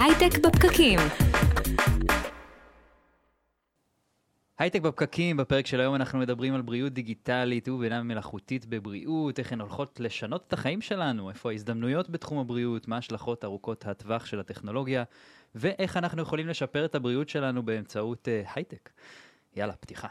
הייטק בפקקים. הייטק בפקקים, בפרק של היום אנחנו מדברים על בריאות דיגיטלית ובינה מלאכותית בבריאות, איך הן הולכות לשנות את החיים שלנו, איפה ההזדמנויות בתחום הבריאות, מה ההשלכות ארוכות הטווח של הטכנולוגיה, ואיך אנחנו יכולים לשפר את הבריאות שלנו באמצעות uh, הייטק. יאללה, פתיחה.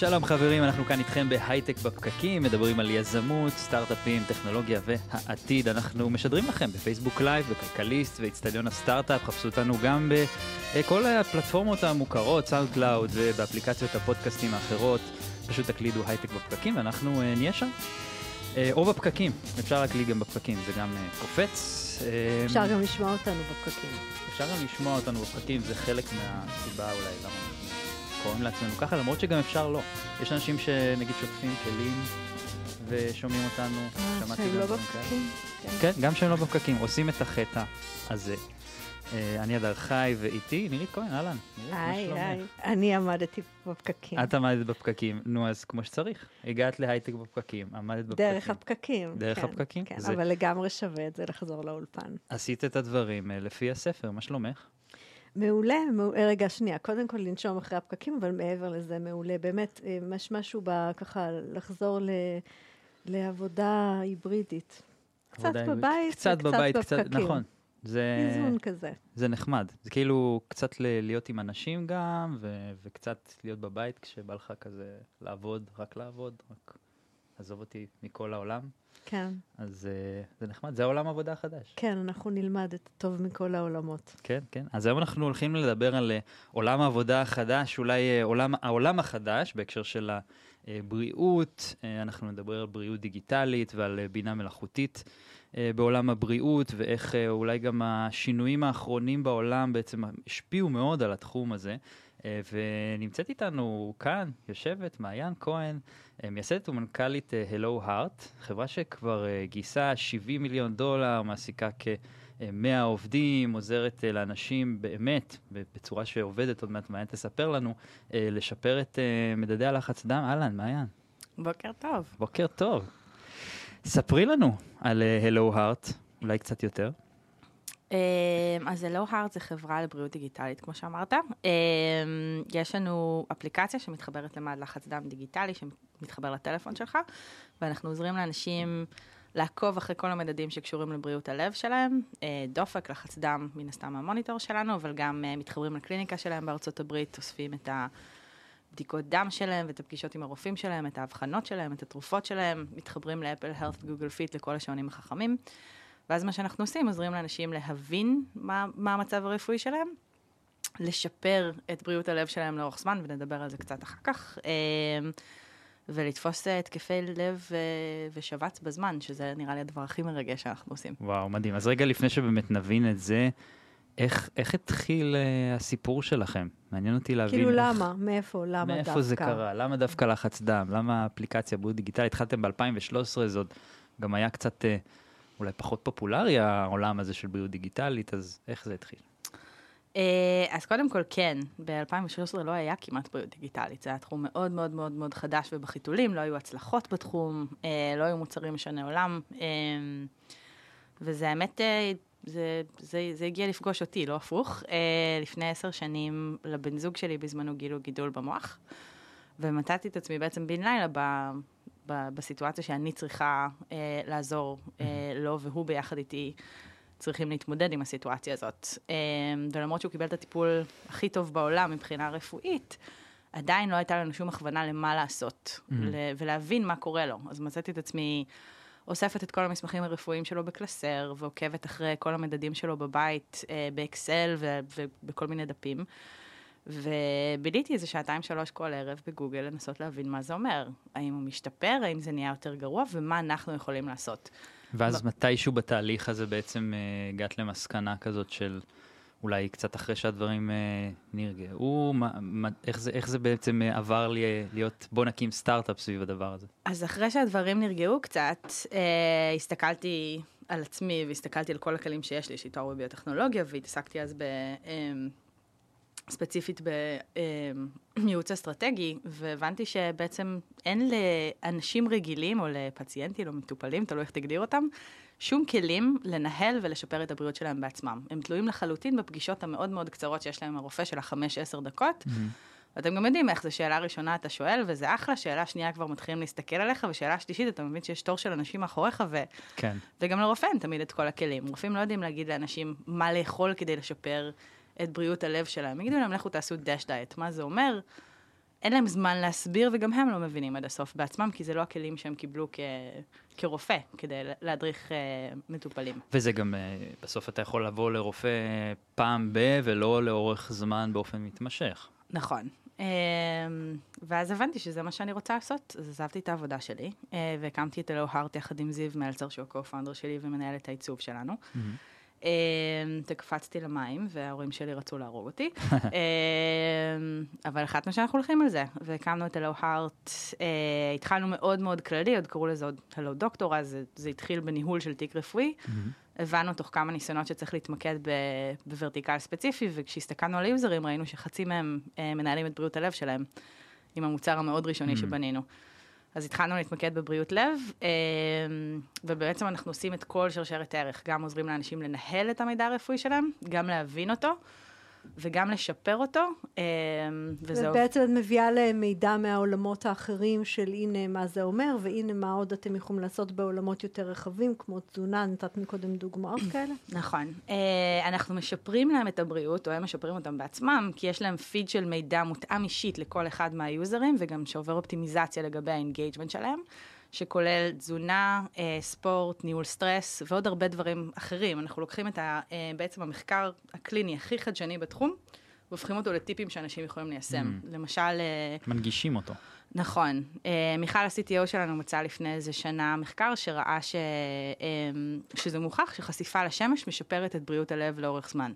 שלום חברים, אנחנו כאן איתכם בהייטק בפקקים, מדברים על יזמות, סטארט-אפים, טכנולוגיה והעתיד. אנחנו משדרים לכם בפייסבוק Live, בכלכליסט ואצטדיון הסטארט-אפ, חפשו אותנו גם בכל הפלטפורמות המוכרות, סאונד קלאוד ובאפליקציות הפודקאסטים האחרות. פשוט תקלידו הייטק בפקקים ואנחנו אה, נהיה שם. אה, או בפקקים, אפשר להקליד גם בפקקים, זה גם אה, קופץ. אפשר גם לשמוע אותנו בפקקים. אפשר גם לשמוע אותנו בפקקים, זה חלק מהסיבה אולי למה קוראים לעצמנו ככה, למרות שגם אפשר לא. יש אנשים שנגיד שוטפים כלים ושומעים אותנו, שמעתי גם לא בפקקים? כן. כן, גם שהם לא בפקקים, עושים את החטא הזה. אני אדר חי ואיתי, נירית כהן, אהלן. היי, היי. אני עמדתי בפקקים. את עמדת בפקקים, נו אז כמו שצריך. הגעת להייטק בפקקים, עמדת בפקקים. דרך הפקקים. דרך הפקקים? כן, אבל לגמרי שווה את זה לחזור לאולפן. עשית את הדברים לפי הספר, מה שלומך? מעולה, מעולה, רגע, שנייה, קודם כל לנשום אחרי הפקקים, אבל מעבר לזה, מעולה. באמת, יש משהו ככה לחזור ל, לעבודה היברידית. קצת בבית קצת בבית. קצת, נכון. זה... איזון כזה. זה נחמד. זה כאילו קצת ל- להיות עם אנשים גם, ו- וקצת להיות בבית כשבא לך כזה לעבוד, רק לעבוד, רק עזוב אותי מכל העולם. כן. אז uh, זה נחמד, זה העולם העבודה החדש. כן, אנחנו נלמד את הטוב מכל העולמות. כן, כן. אז היום אנחנו הולכים לדבר על uh, עולם העבודה החדש, אולי uh, עולם, העולם החדש בהקשר של הבריאות. אנחנו נדבר על בריאות דיגיטלית ועל בינה מלאכותית בעולם הבריאות, ואיך אולי גם השינויים האחרונים בעולם בעצם השפיעו מאוד על התחום הזה. ונמצאת איתנו כאן, יושבת, מעיין כהן. מייסדת ומנכ"לית הלו הארט, חברה שכבר גייסה 70 מיליון דולר, מעסיקה כ-100 עובדים, עוזרת לאנשים באמת, בצורה שעובדת, עוד מעט מעיין תספר לנו, לשפר את מדדי הלחץ דם. אהלן, מעיין. בוקר טוב. בוקר טוב. ספרי לנו על הלו הארט, אולי קצת יותר. אז הלו הארט זה חברה לבריאות דיגיטלית, כמו שאמרת. יש לנו אפליקציה שמתחברת למד לחץ דם דיגיטלי, שמתחבר לטלפון שלך, ואנחנו עוזרים לאנשים לעקוב אחרי כל המדדים שקשורים לבריאות הלב שלהם, דופק, לחץ דם, מן הסתם המוניטור שלנו, אבל גם מתחברים לקליניקה שלהם בארצות הברית, אוספים את הבדיקות דם שלהם ואת הפגישות עם הרופאים שלהם, את האבחנות שלהם, את התרופות שלהם, מתחברים ל Apple Health, Google Fit, לכל השעונים החכמים. ואז מה שאנחנו עושים, עוזרים לאנשים להבין מה, מה המצב הרפואי שלהם, לשפר את בריאות הלב שלהם לאורך זמן, ונדבר על זה קצת אחר כך, ולתפוס התקפי לב ושבץ בזמן, שזה נראה לי הדבר הכי מרגש שאנחנו עושים. וואו, מדהים. אז רגע לפני שבאמת נבין את זה, איך, איך התחיל uh, הסיפור שלכם? מעניין אותי להבין. כאילו איך, למה? מאיפה? למה מאיפה דווקא? מאיפה זה קרה? למה דווקא לחץ דם? למה אפליקציה בריאות דיגיטלית? התחלתם ב-2013, זה עוד גם היה קצת... Uh, אולי פחות פופולרי העולם הזה של בריאות דיגיטלית, אז איך זה התחיל? אז קודם כל כן, ב-2013 לא היה כמעט בריאות דיגיטלית, זה היה תחום מאוד מאוד מאוד מאוד חדש ובחיתולים, לא היו הצלחות בתחום, לא היו מוצרים משני עולם, וזה האמת, זה, זה, זה הגיע לפגוש אותי, לא הפוך. לפני עשר שנים לבן זוג שלי בזמנו גילו גידול במוח, ומצאתי את עצמי בעצם בן לילה. בסיטואציה שאני צריכה אה, לעזור אה, לו והוא ביחד איתי צריכים להתמודד עם הסיטואציה הזאת. אה, ולמרות שהוא קיבל את הטיפול הכי טוב בעולם מבחינה רפואית, עדיין לא הייתה לנו שום הכוונה למה לעשות mm-hmm. ולהבין מה קורה לו. אז מצאתי את עצמי אוספת את כל המסמכים הרפואיים שלו בקלסר ועוקבת אחרי כל המדדים שלו בבית, אה, באקסל ובכל מיני דפים. וביליתי איזה שעתיים שלוש כל ערב בגוגל לנסות להבין מה זה אומר. האם הוא משתפר, האם זה נהיה יותר גרוע, ומה אנחנו יכולים לעשות. ואז ב... מתישהו בתהליך הזה בעצם הגעת למסקנה כזאת של אולי קצת אחרי שהדברים אה, נרגעו, מה, מה, איך, זה, איך זה בעצם אה, עבר לי להיות, בוא נקים סטארט-אפ סביב הדבר הזה? אז אחרי שהדברים נרגעו קצת, אה, הסתכלתי על עצמי והסתכלתי על כל הכלים שיש לי, יש לי תואר בביוטכנולוגיה, והתעסקתי אז ב... אה, ספציפית בייעוץ אסטרטגי, והבנתי שבעצם אין לאנשים רגילים, או לפציינטים או מטופלים, תלוי איך תגדיר אותם, שום כלים לנהל ולשפר את הבריאות שלהם בעצמם. הם תלויים לחלוטין בפגישות המאוד מאוד קצרות שיש להם עם הרופא של החמש-עשר דקות. Mm-hmm. אתם גם יודעים איך זה שאלה ראשונה אתה שואל, וזה אחלה, שאלה שנייה כבר מתחילים להסתכל עליך, ושאלה שלישית אתה מבין שיש תור של אנשים מאחוריך, ו... כן. וגם לרופא אין תמיד את כל הכלים. רופאים לא יודעים להגיד לאנשים מה לאכול כדי לשפר את בריאות הלב שלהם. יגידו להם, לכו תעשו דש דיאט. מה זה אומר? אין להם זמן להסביר, וגם הם לא מבינים עד הסוף בעצמם, כי זה לא הכלים שהם קיבלו כ... כרופא כדי להדריך uh, מטופלים. וזה גם, uh, בסוף אתה יכול לבוא לרופא פעם ב- ולא לאורך זמן באופן מתמשך. נכון. Uh, ואז הבנתי שזה מה שאני רוצה לעשות, אז עזבתי את העבודה שלי, uh, והקמתי את אלו הארט יחד עם זיו מלצר, שהוא ה-co-founder שלי ומנהל את העיצוב שלנו. Mm-hmm. אמ, קפצתי למים, וההורים שלי רצו להרוג אותי. אמ, אבל החלטנו שאנחנו הולכים על זה, והקמנו את הלו הארט. אה, התחלנו מאוד מאוד כללי, עוד קראו לזה עוד הלו דוקטור, אז זה התחיל בניהול של תיק רפואי. הבנו תוך כמה ניסיונות שצריך להתמקד בוורטיקל ספציפי, וכשהסתכלנו על היוזרים ראינו שחצי מהם אה, מנהלים את בריאות הלב שלהם, עם המוצר המאוד ראשוני שבנינו. אז התחלנו להתמקד בבריאות לב, אמ, ובעצם אנחנו עושים את כל שרשרת הערך, גם עוזרים לאנשים לנהל את המידע הרפואי שלהם, גם להבין אותו, וגם לשפר אותו, אמ, וזהו. ובעצם את מביאה להם מידע מהעולמות האחרים של הנה מה זה אומר, והנה מה עוד אתם יכולים לעשות בעולמות יותר רחבים, כמו תזונה, נתת מקודם דוגמאות כאלה. נכון. אה, אנחנו משפרים להם את הבריאות, או הם משפרים אותם בעצמם, כי יש להם פיד של מידע מותאם אישית לכל אחד מהיוזרים, וגם שעובר אופטימיזציה לגבי ה engagement שלהם. שכולל תזונה, אה, ספורט, ניהול סטרס ועוד הרבה דברים אחרים. אנחנו לוקחים את ה, אה, בעצם המחקר הקליני הכי חדשני בתחום, והופכים אותו לטיפים שאנשים יכולים ליישם. Mm. למשל... אה, מנגישים אותו. נכון. מיכל, ה-CTO שלנו, מצא לפני איזה שנה מחקר שראה ש... שזה מוכח שחשיפה לשמש משפרת את בריאות הלב לאורך זמן.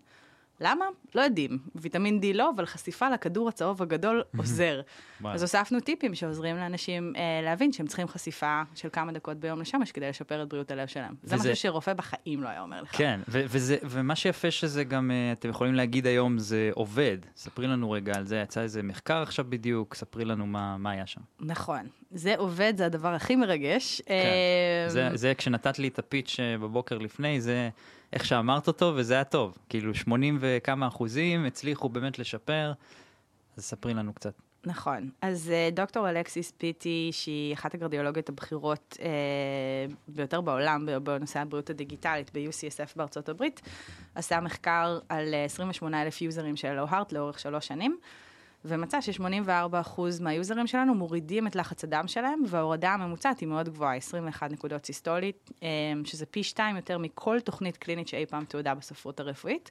למה? לא יודעים. ויטמין D לא, אבל חשיפה לכדור הצהוב הגדול עוזר. אז הוספנו טיפים שעוזרים לאנשים אה, להבין שהם צריכים חשיפה של כמה דקות ביום לשמש כדי לשפר את בריאות הלב שלהם. וזה משהו שרופא בחיים לא היה אומר לך. כן, וזה, ומה שיפה שזה גם, אה, אתם יכולים להגיד היום, זה עובד. ספרי לנו רגע על זה, יצא איזה מחקר עכשיו בדיוק, ספרי לנו מה, מה היה שם. נכון. זה עובד, זה הדבר הכי מרגש. כן. אה, זה, זה כשנתת לי את הפיץ' אה, בבוקר לפני, זה... איך שאמרת אותו, וזה היה טוב. כאילו 80 וכמה אחוזים הצליחו באמת לשפר, אז ספרי לנו קצת. נכון. אז אה, דוקטור אלכסיס פיטי, שהיא אחת הקרדיולוגיות הבכירות אה, ביותר בעולם בנושא הבריאות הדיגיטלית ב-UCSF בארצות הברית, עשה מחקר על 28 אה, אלף יוזרים של אלו-הארט לאורך שלוש שנים. ומצא ש-84% מהיוזרים שלנו מורידים את לחץ הדם שלהם, וההורדה הממוצעת היא מאוד גבוהה, 21 נקודות סיסטולית, אה, שזה פי שתיים יותר מכל תוכנית קלינית שאי פעם תעודה בספרות הרפואית.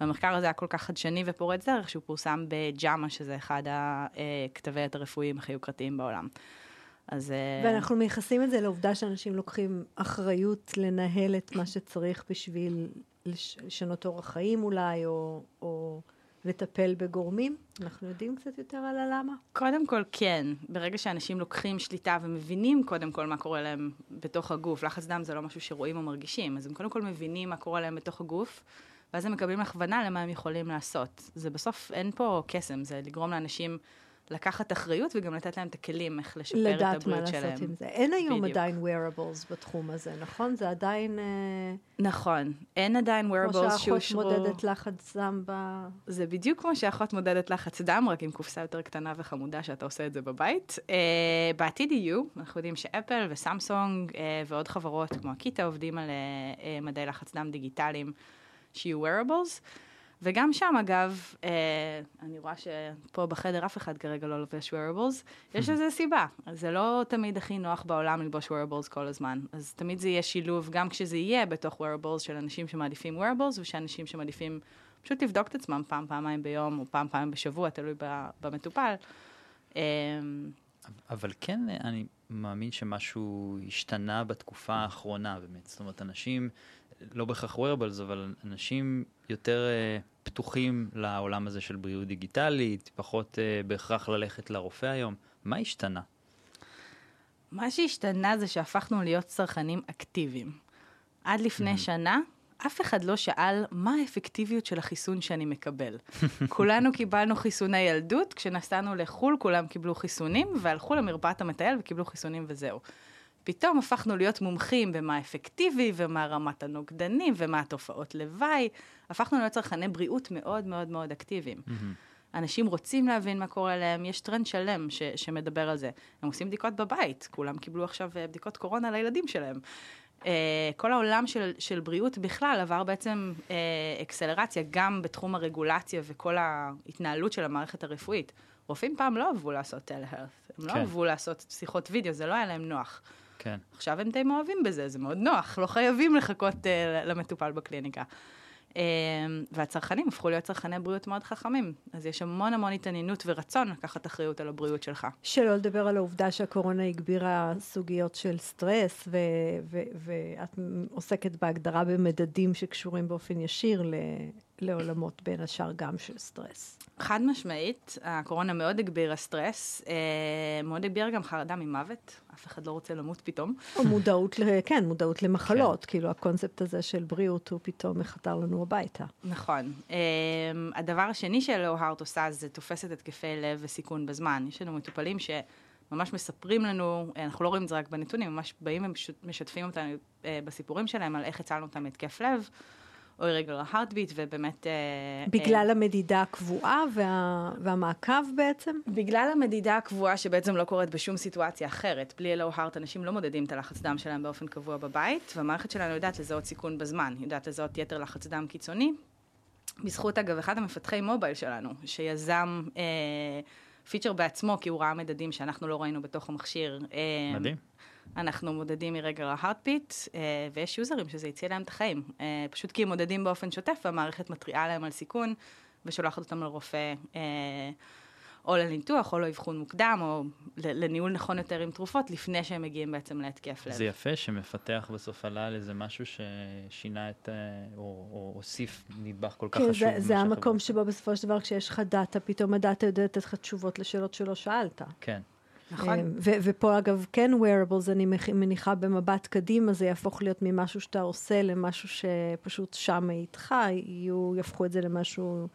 והמחקר הזה היה כל כך חדשני ופורץ דרך, שהוא פורסם בג'אמה, שזה אחד הכתבי עת הרפואיים הכי יוקרתיים בעולם. אז... אה, ואנחנו מייחסים את זה לעובדה שאנשים לוקחים אחריות לנהל את מה שצריך בשביל לשנות אורח חיים אולי, או... או... לטפל בגורמים? אנחנו יודעים קצת יותר על הלמה? קודם כל, כן. ברגע שאנשים לוקחים שליטה ומבינים קודם כל מה קורה להם בתוך הגוף, לחץ דם זה לא משהו שרואים או מרגישים, אז הם קודם כל מבינים מה קורה להם בתוך הגוף, ואז הם מקבלים הכוונה למה הם יכולים לעשות. זה בסוף, אין פה קסם, זה לגרום לאנשים... לקחת אחריות וגם לתת להם את הכלים איך לשפר את הבריאות שלהם. לדעת מה לעשות עם זה. אין היום בדיוק. עדיין wearables בתחום הזה, נכון? זה עדיין... אה, נכון. אין עדיין wearables שאושרו... כמו שאחות מודדת לחץ דם ב... זה בדיוק כמו שאחות מודדת לחץ דם, רק עם קופסה יותר קטנה וחמודה שאתה עושה את זה בבית. Uh, בעתיד יהיו, אנחנו יודעים שאפל וסמסונג uh, ועוד חברות כמו הקיטה עובדים על uh, uh, מדעי לחץ דם דיגיטליים שיהיו wearables. וגם שם, אגב, אה, אני רואה שפה בחדר אף אחד כרגע לא לובש wearables, יש לזה סיבה. זה לא תמיד הכי נוח בעולם ללבוש wearables כל הזמן. אז תמיד זה יהיה שילוב, גם כשזה יהיה בתוך wearables של אנשים שמעדיפים wearables, ושאנשים שמעדיפים פשוט לבדוק את עצמם פעם, פעמיים ביום, או פעם, פעם בשבוע, תלוי במטופל. אה, אבל כן, אני מאמין שמשהו השתנה בתקופה האחרונה, באמת. זאת אומרת, אנשים, לא בהכרח wearables, אבל אנשים יותר... Uh, פתוחים לעולם הזה של בריאות דיגיטלית, פחות uh, בהכרח ללכת לרופא היום. מה השתנה? מה שהשתנה זה שהפכנו להיות צרכנים אקטיביים. עד לפני mm-hmm. שנה, אף אחד לא שאל מה האפקטיביות של החיסון שאני מקבל. כולנו קיבלנו חיסוני ילדות, כשנסענו לחו"ל כולם קיבלו חיסונים, והלכו למרפאת המטייל וקיבלו חיסונים וזהו. פתאום הפכנו להיות מומחים במה אפקטיבי, ומה רמת הנוגדנים, ומה התופעות לוואי. הפכנו להיות צרכני בריאות מאוד מאוד מאוד אקטיביים. Mm-hmm. אנשים רוצים להבין מה קורה להם, יש טרנד שלם ש- שמדבר על זה. הם עושים בדיקות בבית, כולם קיבלו עכשיו אה, בדיקות קורונה לילדים שלהם. Uh, כל העולם של, של בריאות בכלל עבר בעצם uh, אקסלרציה גם בתחום הרגולציה וכל ההתנהלות של המערכת הרפואית. רופאים פעם לא אהבו לעשות טלהרט, הם לא כן. לא אהבו לעשות שיחות וידאו, זה לא היה להם נוח. כן. עכשיו הם די מאוהבים בזה, זה מאוד נוח, לא חייבים לחכות uh, למטופל בקליניקה. Uh, והצרכנים הפכו להיות צרכני בריאות מאוד חכמים, אז יש המון המון התעניינות ורצון לקחת אחריות על הבריאות שלך. שלא לדבר על העובדה שהקורונה הגבירה סוגיות של סטרס, ו- ו- ואת עוסקת בהגדרה במדדים שקשורים באופן ישיר ל- לעולמות, בין השאר גם של סטרס. חד משמעית, הקורונה מאוד הגבירה סטרס, אה, מאוד הגבירה גם חרדה ממוות, אף אחד לא רוצה למות פתאום. או מודעות, כן, מודעות למחלות, כן. כאילו הקונספט הזה של בריאות הוא פתאום נחת לנו הביתה. נכון. אה, הדבר השני ש Hello Heart עושה זה תופסת התקפי לב וסיכון בזמן. יש לנו מטופלים ש... ממש מספרים לנו, אנחנו לא רואים את זה רק בנתונים, ממש באים ומשתפים אותנו אה, בסיפורים שלהם על איך הצלנו אותם מהתקף לב. או אירגולר הארטביט, ובאמת... אה, בגלל אה, המדידה הקבועה וה, והמעקב בעצם? בגלל המדידה הקבועה שבעצם לא קורית בשום סיטואציה אחרת. בלי אלו הארט אנשים לא מודדים את הלחץ דם שלהם באופן קבוע בבית, והמערכת שלנו יודעת לזהות סיכון בזמן, יודעת לזהות יתר לחץ דם קיצוני. בזכות, אגב, אחד המפתחי מובייל שלנו, שיזם... אה, פיצ'ר בעצמו, כי הוא ראה מדדים שאנחנו לא ראינו בתוך המכשיר. אה, מדהים. אנחנו מודדים מרגע ההארטביט, אה, ויש יוזרים שזה הציע להם את החיים. אה, פשוט כי הם מודדים באופן שוטף, והמערכת מתריעה להם על סיכון, ושולחת אותם לרופא. אה, או לניתוח, או לאבחון מוקדם, או לניהול נכון יותר עם תרופות, לפני שהם מגיעים בעצם להתקף לב. זה יפה שמפתח בסוף עלה על איזה משהו ששינה את, או הוסיף נדבך כל כך כן, חשוב. זה, זה המקום שבו בסופו של דבר, כשיש לך דאטה, פתאום הדאטה יודע לתת לך תשובות לשאלות שלא שאלת. כן. נכון. אה, ופה אגב, כן wearables, אני מניחה במבט קדימה, זה יהפוך להיות ממשהו שאתה עושה למשהו שפשוט שם איתך, יהיו, יהפכו את זה למשהו,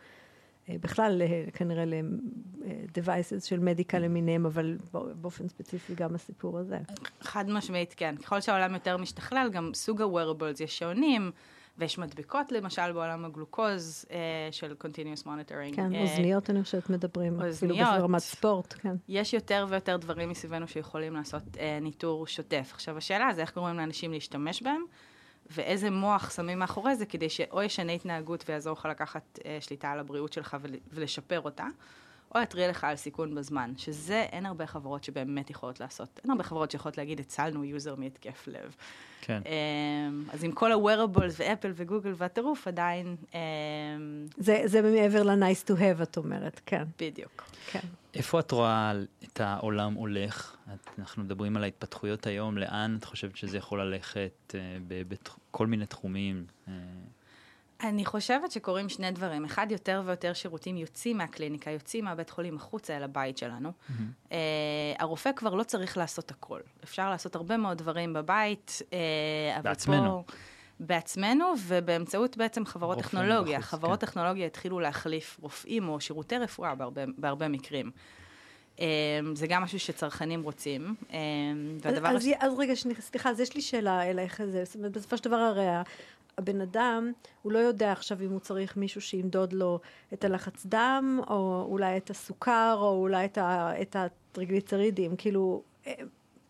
אה, בכלל כנראה ל-devices של מדיקה למיניהם, אבל באופן ספציפי גם הסיפור הזה. חד משמעית, כן. ככל שהעולם יותר משתכלל, גם סוג ה-wearables יש שעונים. ויש מדבקות למשל בעולם הגלוקוז אה, של Continuous Monitoring. כן, אה, אוזניות אני חושבת מדברים, אוזניות. אפילו ברמת ספורט, כן. יש יותר ויותר דברים מסביבנו שיכולים לעשות אה, ניטור שוטף. עכשיו השאלה זה איך גורמים לאנשים להשתמש בהם, ואיזה מוח שמים מאחורי זה כדי שאו ישנה התנהגות ויעזור לך לקחת אה, שליטה על הבריאות שלך ול, ולשפר אותה. או יתריע לך על סיכון בזמן, שזה אין הרבה חברות שבאמת יכולות לעשות. אין הרבה חברות שיכולות להגיד, הצלנו user מהתקף לב. כן. אמ, אז עם כל ה-wearables ואפל וגוגל והטירוף, עדיין... אמ, זה, זה מעבר ל-nice to have, את אומרת, כן. בדיוק. כן. איפה את רואה את העולם הולך? אנחנו מדברים על ההתפתחויות היום, לאן את חושבת שזה יכול ללכת אה, בכל מיני תחומים? אני חושבת שקורים שני דברים. אחד, יותר ויותר שירותים יוצאים מהקליניקה, יוצאים מהבית חולים החוצה אל הבית שלנו. Mm-hmm. Uh, הרופא כבר לא צריך לעשות הכל. אפשר לעשות הרבה מאוד דברים בבית. Uh, בעצמנו. פה, בעצמנו, ובאמצעות בעצם חברות טכנולוגיה. בחוץ, חברות כן. טכנולוגיה התחילו להחליף רופאים או שירותי רפואה בהרבה, בהרבה מקרים. Um, זה גם משהו שצרכנים רוצים. Um, והדבר... אז, הש... אז רגע, סליחה, אז יש לי שאלה אלייך. בסופו של דבר הרי הבן אדם, הוא לא יודע עכשיו אם הוא צריך מישהו שימדוד לו את הלחץ דם, או אולי את הסוכר, או אולי את, ה, את הטריגליצרידים, כאילו, אה,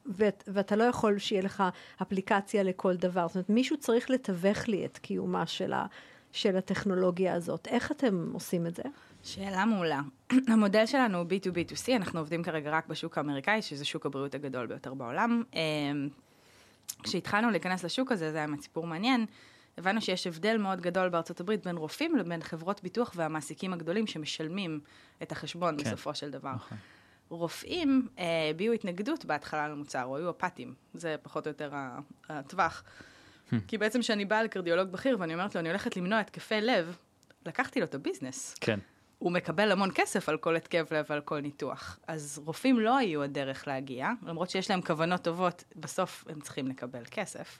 ואת, ואתה לא יכול שיהיה לך אפליקציה לכל דבר. זאת אומרת, מישהו צריך לתווך לי את קיומה של, ה, של הטכנולוגיה הזאת. איך אתם עושים את זה? שאלה מעולה. המודל שלנו הוא B2B2C, אנחנו עובדים כרגע רק בשוק האמריקאי, שזה שוק הבריאות הגדול ביותר בעולם. אה, כשהתחלנו להיכנס לשוק הזה, זה היה סיפור מעניין. הבנו שיש הבדל מאוד גדול בארצות הברית בין רופאים לבין חברות ביטוח והמעסיקים הגדולים שמשלמים את החשבון כן. בסופו של דבר. נכון. רופאים אה, הביעו התנגדות בהתחלה למוצר, או היו אפאתיים, זה פחות או יותר הטווח. כי בעצם כשאני באה לקרדיולוג בכיר ואני אומרת לו, אני הולכת למנוע התקפי לב, לקחתי לו את הביזנס. כן. הוא מקבל המון כסף על כל התקף לב ועל כל ניתוח. אז רופאים לא היו הדרך להגיע, למרות שיש להם כוונות טובות, בסוף הם צריכים לקבל כסף.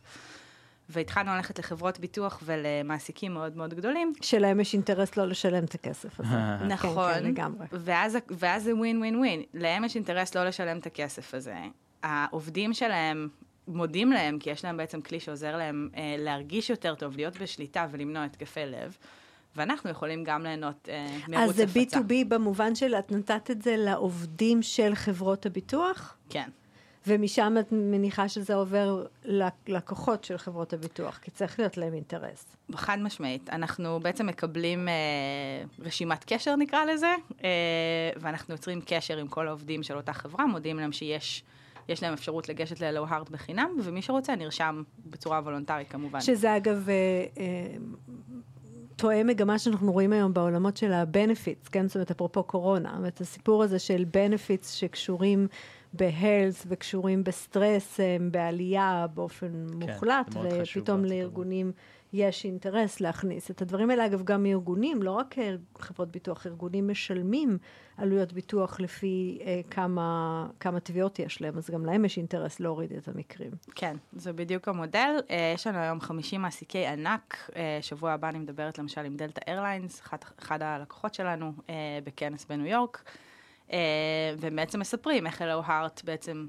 והתחלנו ללכת לחברות ביטוח ולמעסיקים מאוד מאוד גדולים. שלהם יש אינטרס לא לשלם את הכסף הזה. נכון. כן, כן, לגמרי. ואז, ואז זה ווין ווין ווין. להם יש אינטרס לא לשלם את הכסף הזה. העובדים שלהם מודים להם, כי יש להם בעצם כלי שעוזר להם אה, להרגיש יותר טוב, להיות בשליטה ולמנוע התקפי לב. ואנחנו יכולים גם ליהנות אה, מערוץ הפצה. אז זה B2B במובן של את נתת את זה לעובדים של חברות הביטוח? כן. ומשם את מניחה שזה עובר ללקוחות של חברות הביטוח, כי צריך להיות להם אינטרס. חד משמעית. אנחנו בעצם מקבלים אה, רשימת קשר, נקרא לזה, אה, ואנחנו יוצרים קשר עם כל העובדים של אותה חברה, מודיעים להם שיש... יש להם אפשרות לגשת ל-Low-Hard בחינם, ומי שרוצה נרשם בצורה וולונטרית כמובן. שזה אגב... אה, אה, תואם מגמה שאנחנו רואים היום בעולמות של ה-benefits, כן? זאת אומרת, אפרופו קורונה, זאת אומרת, הסיפור הזה של benefits שקשורים ב-health וקשורים בסטרס, הם בעלייה באופן כן, מוחלט, ופתאום לארגונים יש אינטרס להכניס את הדברים האלה. אגב, גם ארגונים, לא רק חברות ביטוח, ארגונים משלמים עלויות ביטוח לפי אה, כמה, כמה תביעות יש להם, אז גם להם יש אינטרס להוריד את המקרים. כן, זה בדיוק המודל. אה, יש לנו היום 50 מעסיקי ענק. אה, שבוע הבא אני מדברת למשל עם דלתא איירליינס, אחד, אחד הלקוחות שלנו אה, בכנס בניו יורק. אה, ובעצם מספרים איך אלו הארט בעצם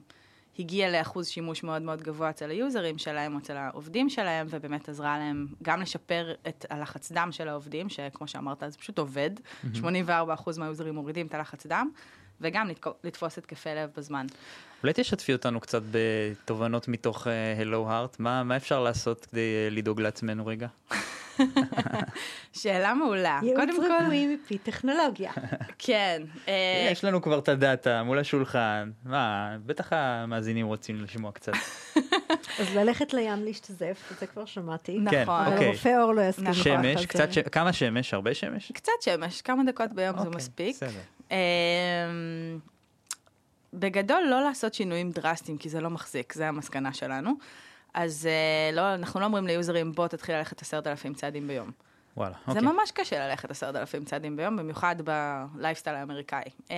הגיע לאחוז שימוש מאוד מאוד גבוה אצל היוזרים שלהם או אצל העובדים שלהם, ובאמת עזרה להם גם לשפר את הלחץ דם של העובדים, שכמו שאמרת, זה פשוט עובד, mm-hmm. 84% מהיוזרים מורידים את הלחץ דם, וגם לתפוס התקפי לב בזמן. אולי תשתפי אותנו קצת בתובנות מתוך הלו uh, הארט, מה, מה אפשר לעשות כדי uh, לדאוג לעצמנו רגע? שאלה מעולה. ייעוץ רפואי מפי טכנולוגיה. כן. אה, יש לנו כבר את הדאטה מול השולחן, מה, בטח המאזינים רוצים לשמוע קצת. אז ללכת לים להשתזף, זה כבר שמעתי. כן, נכון. אבל אוקיי. רופא אור לא יסכים לך. שמש, קצת, ש... כמה שמש? הרבה שמש? קצת שמש, כמה דקות ביום זה אוקיי, מספיק. בסדר. אמ, בגדול, לא לעשות שינויים דרסטיים, כי זה לא מחזיק, זה המסקנה שלנו. אז uh, לא, אנחנו לא אומרים ליוזרים, בוא תתחיל ללכת עשרת אלפים צעדים ביום. וואלה, זה אוקיי. ממש קשה ללכת עשרת אלפים צעדים ביום, במיוחד בלייפסטייל האמריקאי. Um,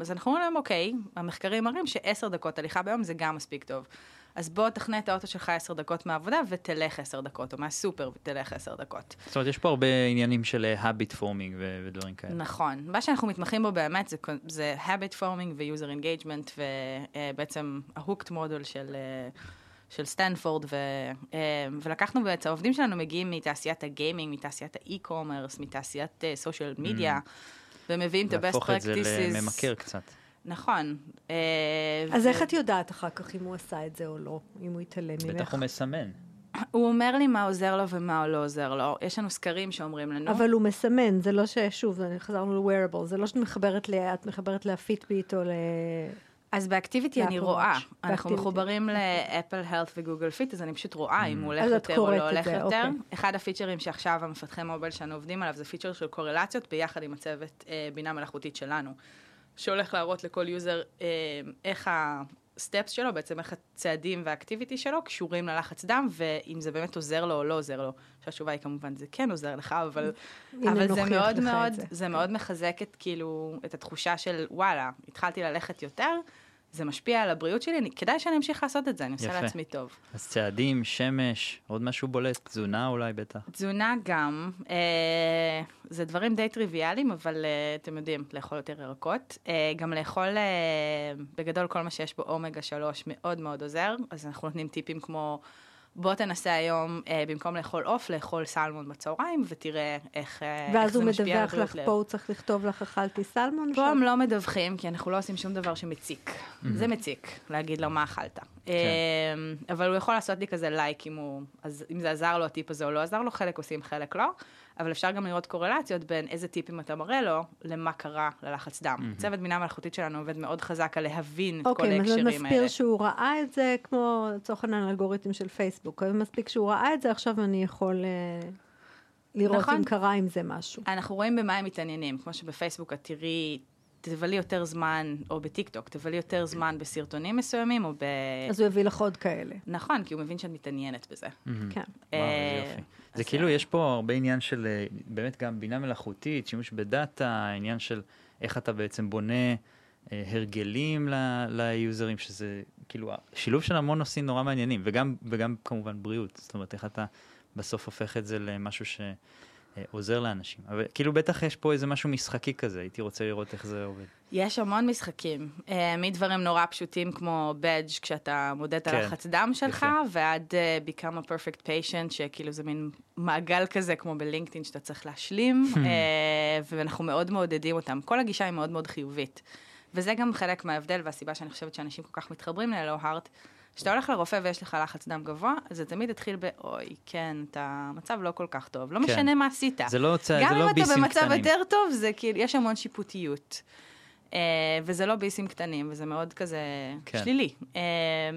אז אנחנו אומרים להם, אוקיי, המחקרים מראים שעשר דקות הליכה ביום זה גם מספיק טוב. אז בוא תכנה את האוטו שלך עשר דקות מהעבודה ותלך עשר דקות, או מהסופר ותלך עשר דקות. זאת אומרת, יש פה הרבה עניינים של habit forming ו- ודברים כאלה. נכון. מה שאנחנו מתמחים בו באמת זה, זה habit forming ו-user engagement, ובעצם ה-hooked model של... Uh, של סטנפורד, ו, אה, ולקחנו בעצם, העובדים שלנו מגיעים מתעשיית הגיימינג, מתעשיית ה e-commerce, מתעשיית social media, ומביאים את ה-best practices. להפוך את זה לממכר קצת. נכון. אה, אז איך את יודעת אחר כך אם הוא עשה את זה או לא, אם הוא התעלם ממך? בטח הוא מסמן. הוא אומר לי מה עוזר לו ומה לא עוזר לו. יש לנו סקרים שאומרים לנו. אבל הוא מסמן, זה לא ששוב, חזרנו ל-wearable, זה לא שאת מחברת, ל... מחברת לפיטביט או ל... אז ב activity אני רואה, אנחנו מחוברים ל Apple Health ו Google Fit, אז אני פשוט רואה אם הוא הולך יותר או לא הולך יותר. אוקיי. אחד הפיצ'רים שעכשיו המפתחי mobile שלנו עובדים עליו זה פיצ'ר של קורלציות ביחד עם הצוות אה, בינה מלאכותית שלנו, שהולך להראות לכל user אה, איך ה steps שלו, בעצם איך הצעדים וה activity שלו קשורים ללחץ דם, ואם זה באמת עוזר לו או לא עוזר לו. שהתשובה היא כמובן, זה כן עוזר לך, אבל, אבל זה מאוד מאוד, זה. זה מאוד מחזק את כאילו, את התחושה של וואלה, התחלתי ללכת יותר. זה משפיע על הבריאות שלי, אני, כדאי שאני אמשיך לעשות את זה, אני עושה יפה. לעצמי טוב. אז צעדים, שמש, עוד משהו בולט, תזונה אולי בטח. תזונה גם, אה, זה דברים די טריוויאליים, אבל אה, אתם יודעים, לאכול יותר ירקות. אה, גם לאכול, אה, בגדול כל מה שיש בו אומגה 3 מאוד מאוד עוזר, אז אנחנו נותנים טיפים כמו... בוא תנסה היום, אה, במקום לאכול עוף, לאכול סלמון בצהריים, ותראה איך, אה, איך זה משפיע על ואז הוא מדווח לך, פה הוא צריך לכתוב לך, אכלתי סלמון? פה הם לא מדווחים, כי אנחנו לא עושים שום דבר שמציק. Mm-hmm. זה מציק, להגיד לו מה אכלת. כן. אה, אבל הוא יכול לעשות לי כזה לייק, אם, הוא, אז, אם זה עזר לו הטיפ הזה או לא עזר לו, חלק עושים, חלק לא. אבל אפשר גם לראות קורלציות בין איזה טיפים אתה מראה לו, למה קרה ללחץ דם. Mm-hmm. צוות בינה מלאכותית שלנו עובד מאוד חזק על להבין את אוקיי, כל ההקשרים האלה. אוקיי, אז מסביר שהוא ראה את זה, כמו לצורך העניין אלגוריתם של פייסבוק. מספיק שהוא ראה את זה, עכשיו אני יכול uh, לראות נכון. אם קרה עם זה משהו. אנחנו רואים במה הם מתעניינים. כמו שבפייסבוק את תראי תבלי יותר זמן, או בטיקטוק, תבלי יותר זמן בסרטונים מסוימים, או ב... אז הוא יביא לך עוד כאלה. נכון, כי הוא מבין שאת מתעניינת בזה. כן. וואו, אה, איזה יופי. זה כאילו, יש פה הרבה עניין של אה, באמת גם בינה מלאכותית, שימוש בדאטה, העניין של איך אתה בעצם בונה אה, הרגלים ליוזרים, שזה כאילו שילוב של המון נושאים נורא מעניינים, וגם, וגם כמובן בריאות, זאת אומרת, איך אתה בסוף הופך את זה למשהו שעוזר לאנשים. אבל כאילו בטח יש פה איזה משהו משחקי כזה, הייתי רוצה לראות איך זה עובד. יש המון משחקים, אה, מדברים נורא פשוטים כמו בדג' כשאתה מודד את כן, הלחץ דם שלך, יפה. ועד אה, become a perfect patient, שכאילו זה מין מעגל כזה כמו בלינקדאין שאתה צריך להשלים, אה, ואנחנו מאוד מעודדים אותם. כל הגישה היא מאוד מאוד חיובית. וזה גם חלק מההבדל והסיבה שאני חושבת שאנשים כל כך מתחברים ללא הארט. כשאתה הולך לרופא ויש לך לחץ דם גבוה, זה תמיד התחיל ב, אוי, כן, אתה מצב לא כל כך טוב, לא כן. משנה מה עשית. זה לא, צ... גם זה לא אם אתה ביסים במצב קטנים. יותר טוב, זה כאילו, יש המון שיפוטיות. Uh, וזה לא ביסים קטנים, וזה מאוד כזה כן. שלילי. Uh,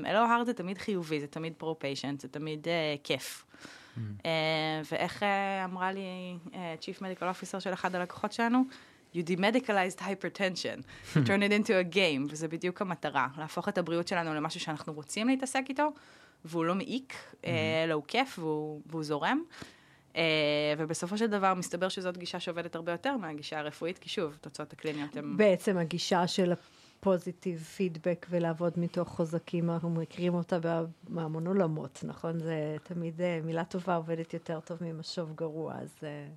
אלו הארד זה תמיד חיובי, זה תמיד פרו-פיישנט, זה תמיד uh, כיף. Mm. Uh, ואיך uh, אמרה לי uh, Chief Medical Officer של אחד הלקוחות שלנו? You demedicalized hypertension, you turn it into a game, וזה בדיוק המטרה, להפוך את הבריאות שלנו למשהו שאנחנו רוצים להתעסק איתו, והוא לא מעיק, Mm-hmm. אה, אלא הוא כיף והוא, והוא זורם. אה, ובסופו של דבר מסתבר שזאת גישה שעובדת הרבה יותר מהגישה הרפואית, כי שוב, תוצאות הקליניות הן... בעצם הגישה של ה positive feedback ולעבוד מתוך חוזקים, אנחנו מכירים אותה בה- מהמון עולמות, נכון? זה תמיד אה, מילה טובה עובדת יותר טוב ממשוב גרוע, אז... אה,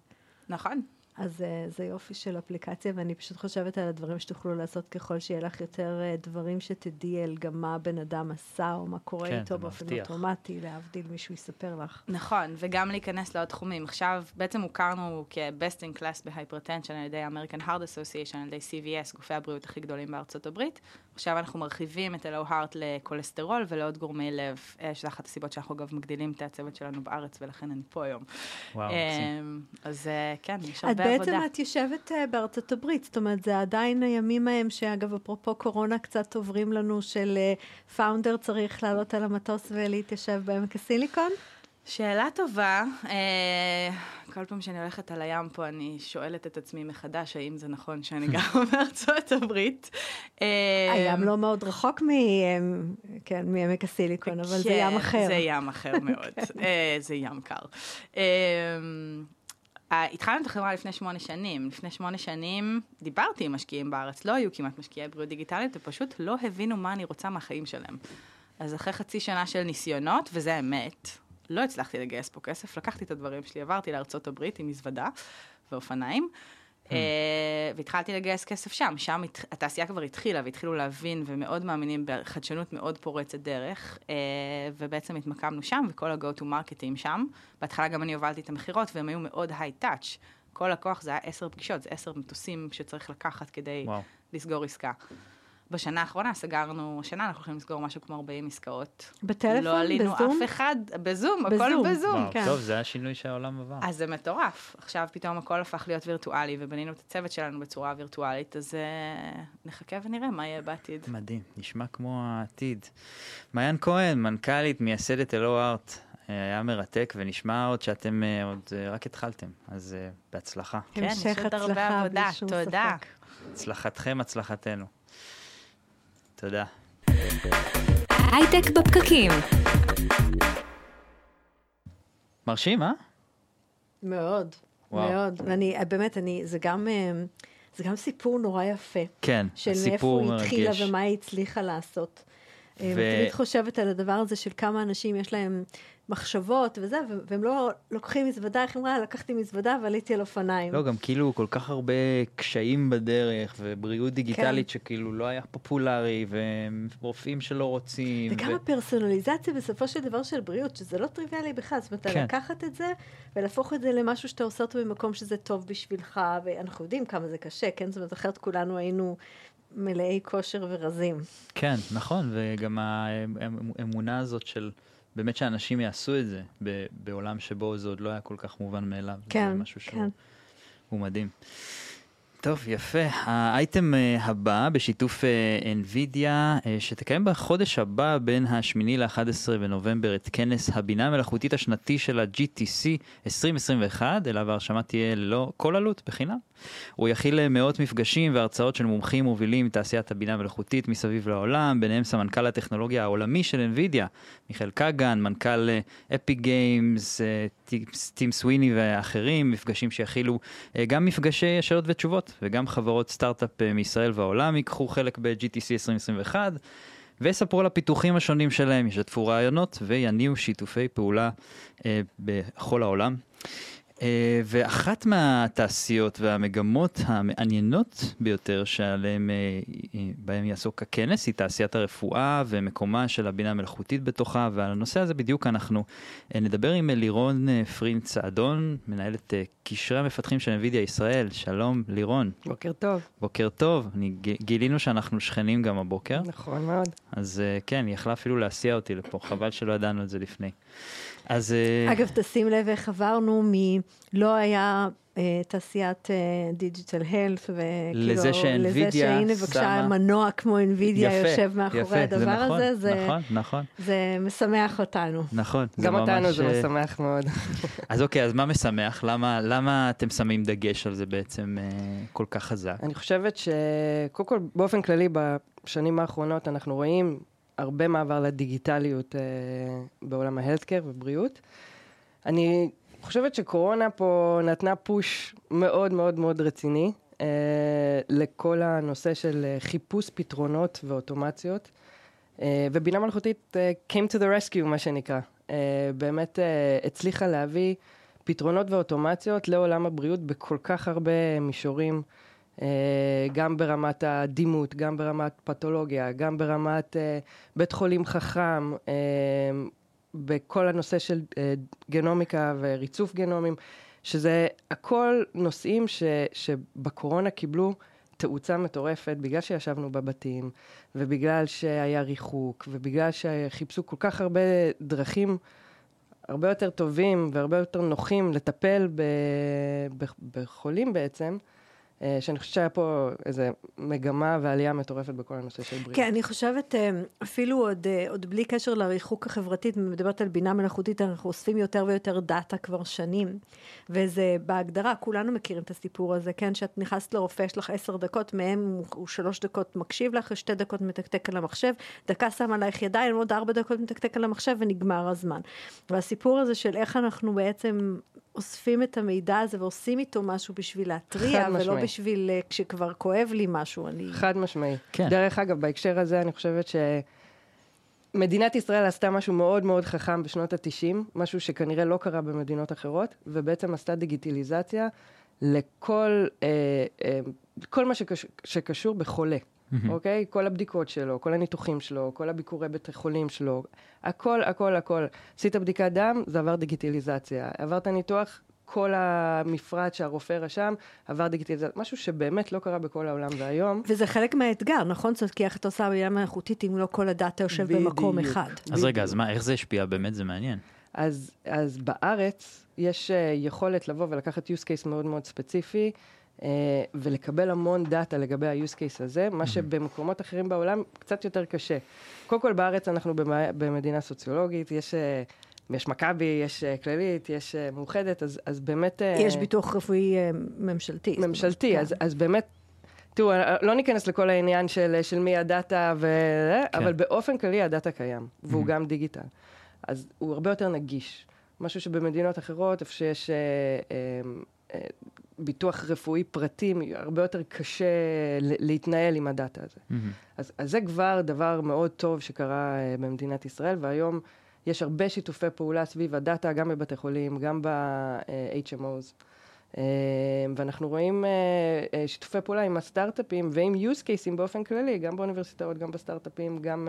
נכון. אז אה, זה יופי של אפליקציה, ואני פשוט חושבת על הדברים שתוכלו לעשות ככל שיהיה לך יותר אה, דברים שתדעי על גם מה הבן אדם עשה, או מה קורה כן, איתו באופן. אוטומטי, להבדיל מישהו יספר לך. נכון, וגם להיכנס לעוד תחומים. עכשיו, בעצם הוכרנו כ-Best in Class ב hypertension על ידי American Heart Association, על ידי CVS, גופי הבריאות הכי גדולים בארצות הברית. עכשיו אנחנו מרחיבים את הלואו הארט לכולסטרול ולעוד גורמי לב, אה, שזו אחת הסיבות שאנחנו אגב מגדילים את הצוות שלנו בארץ, ולכן אני פה היום. וואו, מקסים. אז כן, יש הרבה בעצם. את יושבת אה, בארצות הברית, זאת אומרת, זה עדיין הימים ההם, שאגב, אפרופו קורונה, קצת עוברים לנו של פאונדר צריך לעלות על המטוס ולהתיישב בעמק הסיליקון? שאלה טובה. אה, כל פעם שאני הולכת על הים פה, אני שואלת את עצמי מחדש, האם זה נכון שאני גרה בארצות הברית. אה, הים לא מאוד רחוק מ... אה, כן, מעמק הסיליקון, אבל זה ים כן, אחר. זה ים אחר מאוד. אה, זה ים קר. אה, התחלנו את החברה לפני שמונה שנים. לפני שמונה שנים דיברתי עם משקיעים בארץ, לא היו כמעט משקיעי בריאות דיגיטלית, ופשוט לא הבינו מה אני רוצה מהחיים שלהם. אז אחרי חצי שנה של ניסיונות, וזה האמת, לא הצלחתי לגייס פה כסף, לקחתי את הדברים שלי, עברתי לארצות הברית עם מזוודה ואופניים. אה, והתחלתי לגייס כסף שם, שם הת- התעשייה כבר התחילה והתחילו להבין ומאוד מאמינים בחדשנות מאוד פורצת דרך, אה, ובעצם התמקמנו שם וכל ה-go to marketing שם. בהתחלה גם אני הובלתי את המכירות והם היו מאוד touch. כל לקוח זה היה עשר פגישות, זה עשר מטוסים שצריך לקחת כדי וואו. לסגור עסקה. בשנה האחרונה סגרנו, השנה אנחנו הולכים לסגור משהו כמו 40 עסקאות. בטלפון? לא עלינו בזום? אף אחד, בזום, הכל בזום. בזום. וואו, כן. טוב, זה השינוי שהעולם עבר. אז זה מטורף. עכשיו פתאום הכל הפך להיות וירטואלי, ובנינו את הצוות שלנו בצורה וירטואלית, אז uh, נחכה ונראה מה יהיה בעתיד. מדהים, נשמע כמו העתיד. מעיין כהן, מנכ"לית, מייסדת אלו ארט, אה, היה מרתק, ונשמע עוד שאתם אה, עוד אה, רק התחלתם, אז אה, בהצלחה. כן, יש המשך עוד הרבה הצלחה, עבודה. בלי שום תודה. ספק. הצלחתכם, הצלחתנו. תודה. הייטק בפקקים. מרשים, אה? מאוד, וואו. מאוד. ואני, באמת, אני, זה גם, אה, זה גם סיפור נורא יפה. כן, של מאיפה הסיפור היא התחילה מרגש. ומה היא הצליחה לעשות. ו- ו... תמיד חושבת על הדבר הזה של כמה אנשים יש להם מחשבות וזה, והם לא לוקחים מזוודה, איך אמרה? לקחתי מזוודה ועליתי על אופניים. לא, גם כאילו כל כך הרבה קשיים בדרך, ובריאות דיגיטלית כן. שכאילו לא היה פופולרי, ורופאים שלא רוצים. וגם ו- הפרסונליזציה בסופו של דבר של בריאות, שזה לא טריוויאלי בכלל, זאת אומרת. כן. לקחת את זה ולהפוך את זה למשהו שאתה עושה אותו במקום שזה טוב בשבילך, ואנחנו יודעים כמה זה קשה, כן? זאת אומרת, אחרת כולנו היינו מלאי כושר ורזים. כן, נכון, וגם האמונה הזאת של באמת שאנשים יעשו את זה בעולם שבו זה עוד לא היה כל כך מובן מאליו. זה כן, משהו שהוא כן. מדהים. טוב, יפה. האייטם אה, הבא בשיתוף אה, NVIDIA, אה, שתקיים בחודש הבא בין ה-8 ל-11 בנובמבר את כנס הבינה המלאכותית השנתי של ה-GTC 2021, אליו ההרשמה תהיה ללא כל עלות, בחינם. הוא יכיל מאות מפגשים והרצאות של מומחים מובילים מתעשיית הבינה המלאכותית מסביב לעולם, ביניהם סמנכ"ל הטכנולוגיה העולמי של NVIDIA, מיכאל קגן, מנכ"ל אפי גיימס, טים סוויני ואחרים, מפגשים שיכילו גם מפגשי שאלות ותשובות. וגם חברות סטארט-אפ אה, מישראל והעולם ייקחו חלק ב-GTC 2021 ויספרו על הפיתוחים השונים שלהם, ישתפו רעיונות ויניעו שיתופי פעולה אה, בכל העולם. אה, ואחת מהתעשיות והמגמות המעניינות ביותר שעליהן אה, אה, בהם יעסוק הכנס היא תעשיית הרפואה ומקומה של הבינה המלאכותית בתוכה, ועל הנושא הזה בדיוק אנחנו נדבר עם לירון פרין צעדון, מנהלת קשרי המפתחים של NVIDIA ישראל. שלום לירון. בוקר טוב. בוקר טוב. אני, גילינו שאנחנו שכנים גם הבוקר. נכון מאוד. אז כן, היא יכלה אפילו להסיע אותי לפה, חבל שלא ידענו את זה לפני. אז... אה, אגב, תשים לב איך עברנו מ... לא היה uh, תעשיית דיג'יטל uh, הלף, וכאילו, לזה שאינווידיה לזה שהנה בבקשה מנוע כמו אינווידיה יושב מאחורי יפה, הדבר זה נכון, הזה, זה, נכון, נכון. זה משמח אותנו. נכון. גם זה אותנו ממש... זה אה, משמח מאוד. אז אוקיי, אז מה משמח? למה, למה אתם שמים דגש על זה בעצם כל כך חזק? אני חושבת שקודם כל, באופן כללי, בשנים האחרונות אנחנו רואים הרבה מעבר לדיגיטליות אה, בעולם ההלסקר ובריאות. אני חושבת שקורונה פה נתנה פוש מאוד מאוד מאוד רציני אה, לכל הנושא של אה, חיפוש פתרונות ואוטומציות. אה, ובינה מלאכותית אה, came to the rescue, מה שנקרא. אה, באמת אה, הצליחה להביא פתרונות ואוטומציות לעולם הבריאות בכל כך הרבה מישורים. אה, גם ברמת הדימות, גם ברמת פתולוגיה, גם ברמת אה, בית חולים חכם, אה, בכל הנושא של גנומיקה וריצוף גנומים, שזה הכל נושאים ש, שבקורונה קיבלו תאוצה מטורפת בגלל שישבנו בבתים, ובגלל שהיה ריחוק, ובגלל שחיפשו כל כך הרבה דרכים הרבה יותר טובים והרבה יותר נוחים לטפל ב, ב, בחולים בעצם. אה, שאני חושבת שהיה פה איזה מגמה ועלייה מטורפת בכל הנושא של בריאות. כן, אני חושבת, אה, אפילו עוד, אה, עוד בלי קשר לריחוק החברתית, מדברת על בינה מלאכותית, אנחנו אוספים יותר ויותר דאטה כבר שנים, וזה בהגדרה, כולנו מכירים את הסיפור הזה, כן, שאת נכנסת לרופא, יש לך עשר דקות, מהם הוא שלוש דקות מקשיב לך, שתי דקות מתקתק על המחשב, דקה שם עלייך ידיים, עוד ארבע דקות מתקתק על המחשב ונגמר הזמן. והסיפור הזה של איך אנחנו בעצם אוספים את המידע הזה ועושים איתו משהו בשביל להתריע, ולא משמעי. בשביל uh, כשכבר כואב לי משהו. אני... חד משמעי. כן. דרך אגב, בהקשר הזה אני חושבת שמדינת ישראל עשתה משהו מאוד מאוד חכם בשנות ה-90, משהו שכנראה לא קרה במדינות אחרות, ובעצם עשתה דיגיטליזציה לכל אה, אה, כל מה שקש, שקשור בחולה. Mm-hmm. אוקיי? כל הבדיקות שלו, כל הניתוחים שלו, כל הביקורי בתי חולים שלו, הכל, הכל, הכל. עשית בדיקת דם, זה עבר דיגיטליזציה. עברת ניתוח, כל המפרט שהרופא רשם עבר דיגיטליזציה, משהו שבאמת לא קרה בכל העולם והיום. וזה חלק מהאתגר, נכון? זאת כי איך אתה עושה בינה מלאכותית אם לא כל הדאטה יושב בדיוק, במקום אחד. בדיוק. אז רגע, אז מה, איך זה השפיע? באמת זה מעניין. אז, אז בארץ יש uh, יכולת לבוא ולקחת use case מאוד מאוד ספציפי, ולקבל המון דאטה לגבי ה-use case הזה, מה שבמקומות אחרים בעולם קצת יותר קשה. קודם כל בארץ אנחנו במדינה סוציולוגית, יש... Uh, יש מכבי, יש uh, כללית, יש מאוחדת, אז, אז באמת... יש ביטוח רפואי ממשלתי. ממשלתי, כן. אז, אז באמת, תראו, לא ניכנס לכל העניין של, של מי הדאטה, ו... כן. אבל באופן כללי הדאטה קיים, והוא mm-hmm. גם דיגיטל. אז הוא הרבה יותר נגיש. משהו שבמדינות אחרות, איפה שיש... Uh, uh, אה, ביטוח רפואי פרטי, הרבה יותר קשה להתנהל עם הדאטה הזה. Mm-hmm. אז, אז זה כבר דבר מאוד טוב שקרה uh, במדינת ישראל, והיום יש הרבה שיתופי פעולה סביב הדאטה, גם בבתי חולים, גם ב-HMOs. Uh, uh, ואנחנו רואים uh, uh, שיתופי פעולה עם הסטארט-אפים ועם use cases באופן כללי, גם באוניברסיטאות, גם בסטארט-אפים, גם...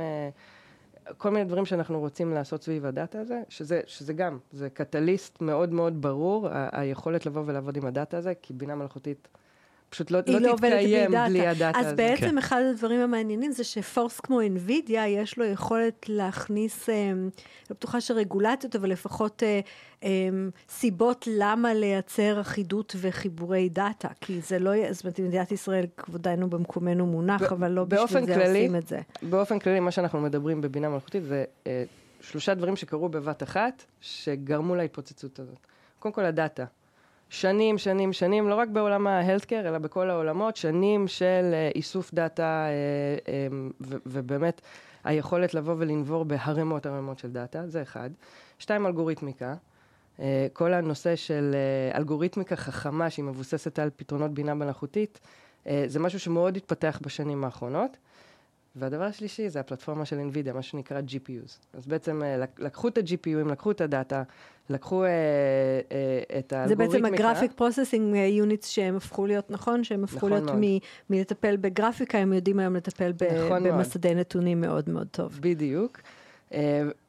כל מיני דברים שאנחנו רוצים לעשות סביב הדאטה הזה, שזה, שזה גם, זה קטליסט מאוד מאוד ברור, ה- היכולת לבוא ולעבוד עם הדאטה הזה, כי בינה מלאכותית פשוט לא, לא לא תתקיים. בלי הדאטה אז הזה. בעצם כן. אחד הדברים המעניינים זה שפורס כמו NVIDIA, יש לו יכולת להכניס, אה, לא בטוחה שרגולציות, אבל לפחות אה, אה, סיבות למה לייצר אחידות וחיבורי דאטה. כי זה לא, זאת אומרת, מדינת ישראל, כבודנו במקומנו מונח, ב- אבל לא בשביל זה כללי, עושים את זה. באופן כללי, מה שאנחנו מדברים בבינה מלאכותית זה אה, שלושה דברים שקרו בבת אחת, שגרמו להתפוצצות הזאת. קודם כל, הדאטה. שנים, שנים, שנים, לא רק בעולם ה healthcare, אלא בכל העולמות, שנים של אה, איסוף דאטה, אה, אה, ובאמת היכולת לבוא ולנבור בהרמות הרמות של דאטה, זה אחד. שתיים, אלגוריתמיקה. כל הנושא של אלגוריתמיקה חכמה שהיא מבוססת על פתרונות בינה מלאכותית, זה משהו שמאוד התפתח בשנים האחרונות. והדבר השלישי זה הפלטפורמה של NVIDIA, מה שנקרא GPUs. אז בעצם אה, לק- לקחו את ה-GPUים, לקחו את הדאטה, לקחו אה, אה, את זה האלגוריתמיקה. בעצם הגרפיק פרוססינג יוניטס שהם הפכו להיות, נכון? שהם הפכו נכון להיות מאוד. מ- מלטפל בגרפיקה, הם יודעים היום לטפל ב- נכון מאוד. במסדי נתונים מאוד מאוד טוב. בדיוק. Uh,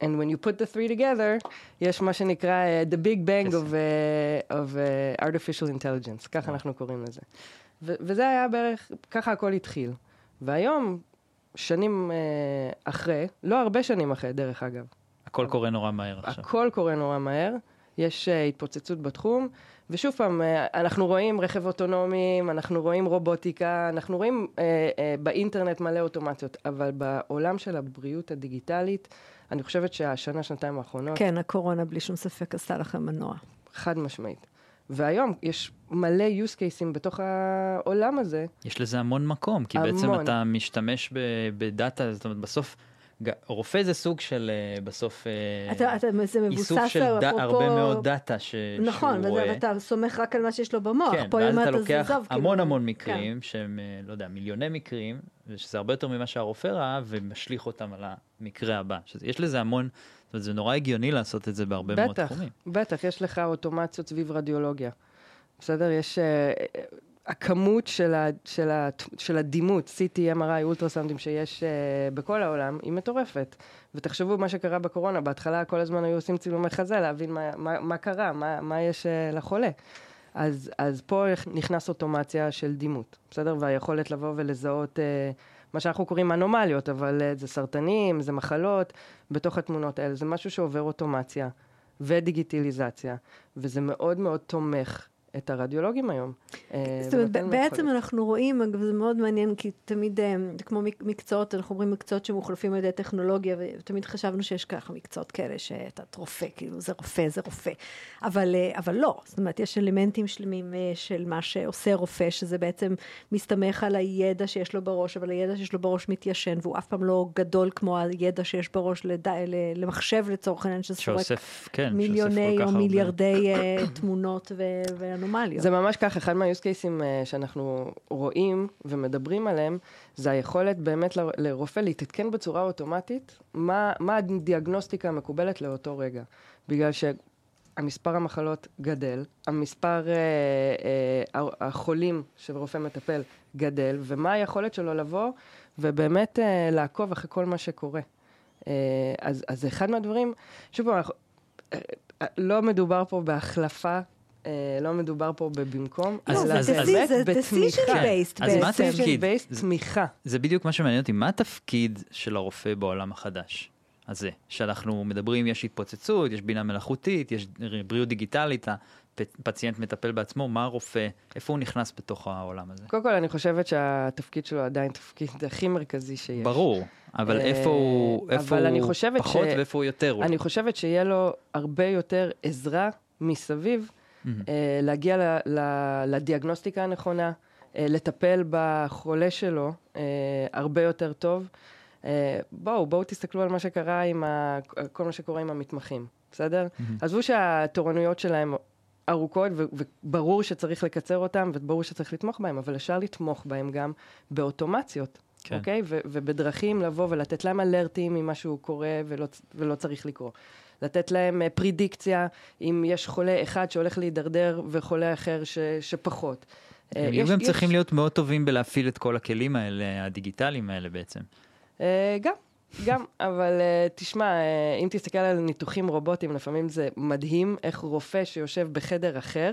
and when you put the three together, יש מה שנקרא uh, the big bang Yes. of, uh, of uh, artificial intelligence, ככה אנחנו קוראים לזה. ו- וזה היה בערך, ככה הכל התחיל. והיום, שנים uh, אחרי, לא הרבה שנים אחרי, דרך אגב, הכל קורה נורא מהר עכשיו. הכל קורה נורא מהר, יש uh, התפוצצות בתחום, ושוב פעם, uh, אנחנו רואים רכב אוטונומיים, אנחנו רואים רובוטיקה, אנחנו רואים uh, uh, באינטרנט מלא אוטומציות, אבל בעולם של הבריאות הדיגיטלית, אני חושבת שהשנה, שנתיים האחרונות, כן, הקורונה בלי שום ספק עשתה לכם מנוע. חד משמעית. והיום יש מלא use cases בתוך העולם הזה, יש לזה המון מקום, כי בעצם המון. אתה משתמש בדאטה, זאת אומרת, בסוף, רופא זה סוג של אה, בסוף אה, אתה, אתה, זה מבוסס איסוף של ד- אפרופו... הרבה מאוד דאטה ש- נכון, שהוא רואה. ואתה סומך רק על מה שיש לו במוח. כן, ואז אתה לוקח זזוב, המון כאילו, המון כן. מקרים, שהם, אה, לא יודע, מיליוני מקרים, ושזה הרבה יותר ממה שהרופא ראה, ומשליך אותם על המקרה הבא. שזה- יש לזה המון, זאת אומרת, זה נורא הגיוני לעשות את זה בהרבה מאוד בטח, תחומים. בטח, יש לך אוטומציות סביב רדיולוגיה. בסדר? יש... הכמות של, ה, של, ה, של הדימות, CT, MRI, אולטרסאונדים שיש uh, בכל העולם, היא מטורפת. ותחשבו מה שקרה בקורונה, בהתחלה כל הזמן היו עושים צילומי חזה, להבין מה, מה, מה קרה, מה, מה יש uh, לחולה. אז, אז פה נכנס אוטומציה של דימות, בסדר? והיכולת לבוא ולזהות uh, מה שאנחנו קוראים אנומליות, אבל uh, זה סרטנים, זה מחלות, בתוך התמונות האלה. זה משהו שעובר אוטומציה ודיגיטליזציה, וזה מאוד מאוד תומך את הרדיולוגים היום. אה, זאת אומרת, בעצם. אנחנו רואים, אגב, זה מאוד מעניין, כי תמיד, אה, זה כמו מק- מקצועות, אנחנו אומרים מקצועות שמוחלפים על ידי טכנולוגיה, ותמיד חשבנו שיש ככה מקצועות כאלה שאתה רופא, כאילו זה רופא, זה רופא. אבל, אה, אבל לא, זאת אומרת, יש אלמנטים שלמים של מה שעושה רופא, שזה בעצם מסתמך על הידע שיש לו בראש, אבל הידע שיש לו בראש מתיישן, והוא אף פעם לא גדול כמו הידע שיש בראש לד... למחשב לצורך העניין, שסורק שאוסף, כן, מיליוני או. מיליארדי תמונות ו- ואנומליות. זה ממש כך, אחד מה-use cases אה, שאנחנו רואים ומדברים עליהם, זה היכולת באמת לרופא להתעדכן בצורה אוטומטית, מה, מה הדיאגנוסטיקה המקובלת לאותו רגע. בגלל שהמספר המחלות גדל, המספר אה, אה, החולים שרופא מטפל גדל, ומה היכולת שלו לבוא ובאמת אה, לעקוב אחרי כל מה שקורה. אה, אז, אז אחד מהדברים, שוב פעם, אה, אה, לא מדובר פה בהחלפה. אה, לא מדובר פה בבמקום, אז- לא, decision- זה בתמיכה. אז מה. התפקיד? תמיכה. זה בדיוק מה שמעניין אותי, מה התפקיד של הרופא בעולם החדש הזה? שאנחנו מדברים, יש התפוצצות, יש בינה מלאכותית, יש בריאות דיגיטלית, הפציינט מטפל בעצמו, מה הרופא, איפה הוא נכנס בתוך העולם הזה? קודם כל, אני חושבת שהתפקיד שלו עדיין תפקיד הכי מרכזי שיש. ברור, אבל אה, איפה הוא, איפה אבל הוא פחות ש- ואיפה הוא יותר? אני חושבת שיהיה לו הרבה יותר עזרה מסביב, להגיע ל- ל- לדיאגנוסטיקה הנכונה, אה, לטפל בחולה שלו אה, הרבה יותר טוב. בואו, בואו תסתכלו על מה שקרה עם ה... כל מה שקורה עם המתמחים, בסדר? מהמם. עזבו שהתורנויות שלהם ארוכות, ו- וברור שצריך לקצר אותם, וברור שצריך לתמוך בהם, אבל אפשר לתמוך בהם גם באוטומציות, כן. אוקיי? ו- ובדרכים לבוא ולתת להם אלרטים ממה שהוא קורה ולא, ולא צריך לקרות. לתת להם אה, פרידיקציה, אם יש חולה אחד שהולך להידרדר וחולה אחר ש- שפחות. אה, הם יהיו יש- גם יש- צריכים להיות מאוד טובים בלהפעיל את כל הכלים האלה, הדיגיטליים האלה בעצם. אה, גם, גם, אבל אה, תשמע, אה, אם תסתכל על ניתוחים רובוטיים, לפעמים זה מדהים איך רופא שיושב בחדר אחר,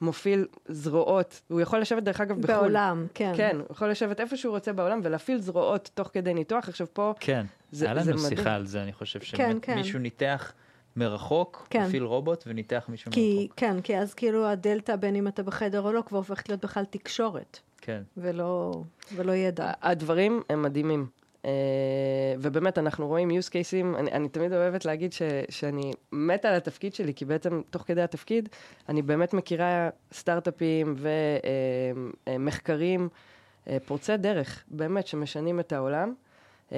מוביל זרועות, הוא יכול לשבת דרך אגב בחו"ל. בעולם, כן. כן, הוא יכול לשבת איפה שהוא רוצה בעולם ולהפעיל זרועות תוך כדי ניתוח. עכשיו פה, כן, זה, היה לנו. שיחה על זה, אני חושב כן, שבאמת כן. מישהו ניתח מרחוק, כן. הפעיל רובוט וניתח מישהו כי, מרחוק. כן, כי אז כאילו הדלתא, בין אם אתה בחדר או לא, כבר הופכת להיות בכלל תקשורת, כן. ולא, ולא ידע. הדברים הם מדהימים. Uh, ובאמת, אנחנו רואים use cases, אני, אני תמיד אוהבת להגיד ש, שאני מתה על התפקיד שלי, כי בעצם תוך כדי התפקיד, אני באמת מכירה סטארט-אפים ומחקרים uh, פורצי דרך, באמת, שמשנים את העולם. Uh,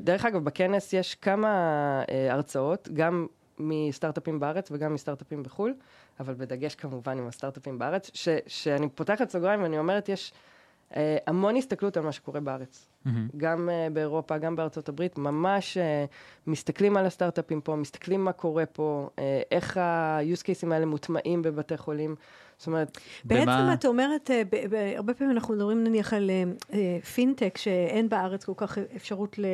דרך אגב, בכנס יש כמה uh, הרצאות, גם מסטארט-אפים בארץ וגם מסטארט-אפים בחו"ל, אבל בדגש כמובן עם הסטארט-אפים בארץ, ש, שאני פותחת סוגריים ואני אומרת, יש uh, המון הסתכלות על מה שקורה בארץ. מהמם. גם uh, באירופה, גם בארצות הברית, ממש uh, מסתכלים על הסטארט-אפים פה, מסתכלים מה קורה פה, uh, איך ה-use cases האלה מוטמעים בבתי חולים. זאת אומרת, בעצם במה- את אומרת, אה, ב- ב- הרבה פעמים אנחנו מדברים נניח על אה, אה, פינטק, שאין בארץ כל כך אפשרות ל-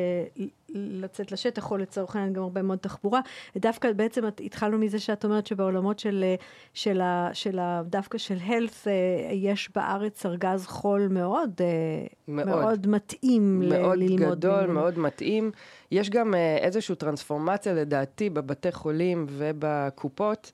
לצאת לשטח, או לצורך העניין גם הרבה מאוד תחבורה. דווקא בעצם את- התחלנו מזה שאת אומרת שבעולמות של, אה, של, ה, של ה, דווקא של health, אה, יש בארץ ארגז חול מאוד, אה, מאוד. מאוד מתאים ל- מאוד ללמוד. גדול, ממנו. מאוד מתאים. יש גם איזושהי טרנספורמציה לדעתי בבתי חולים ובקופות,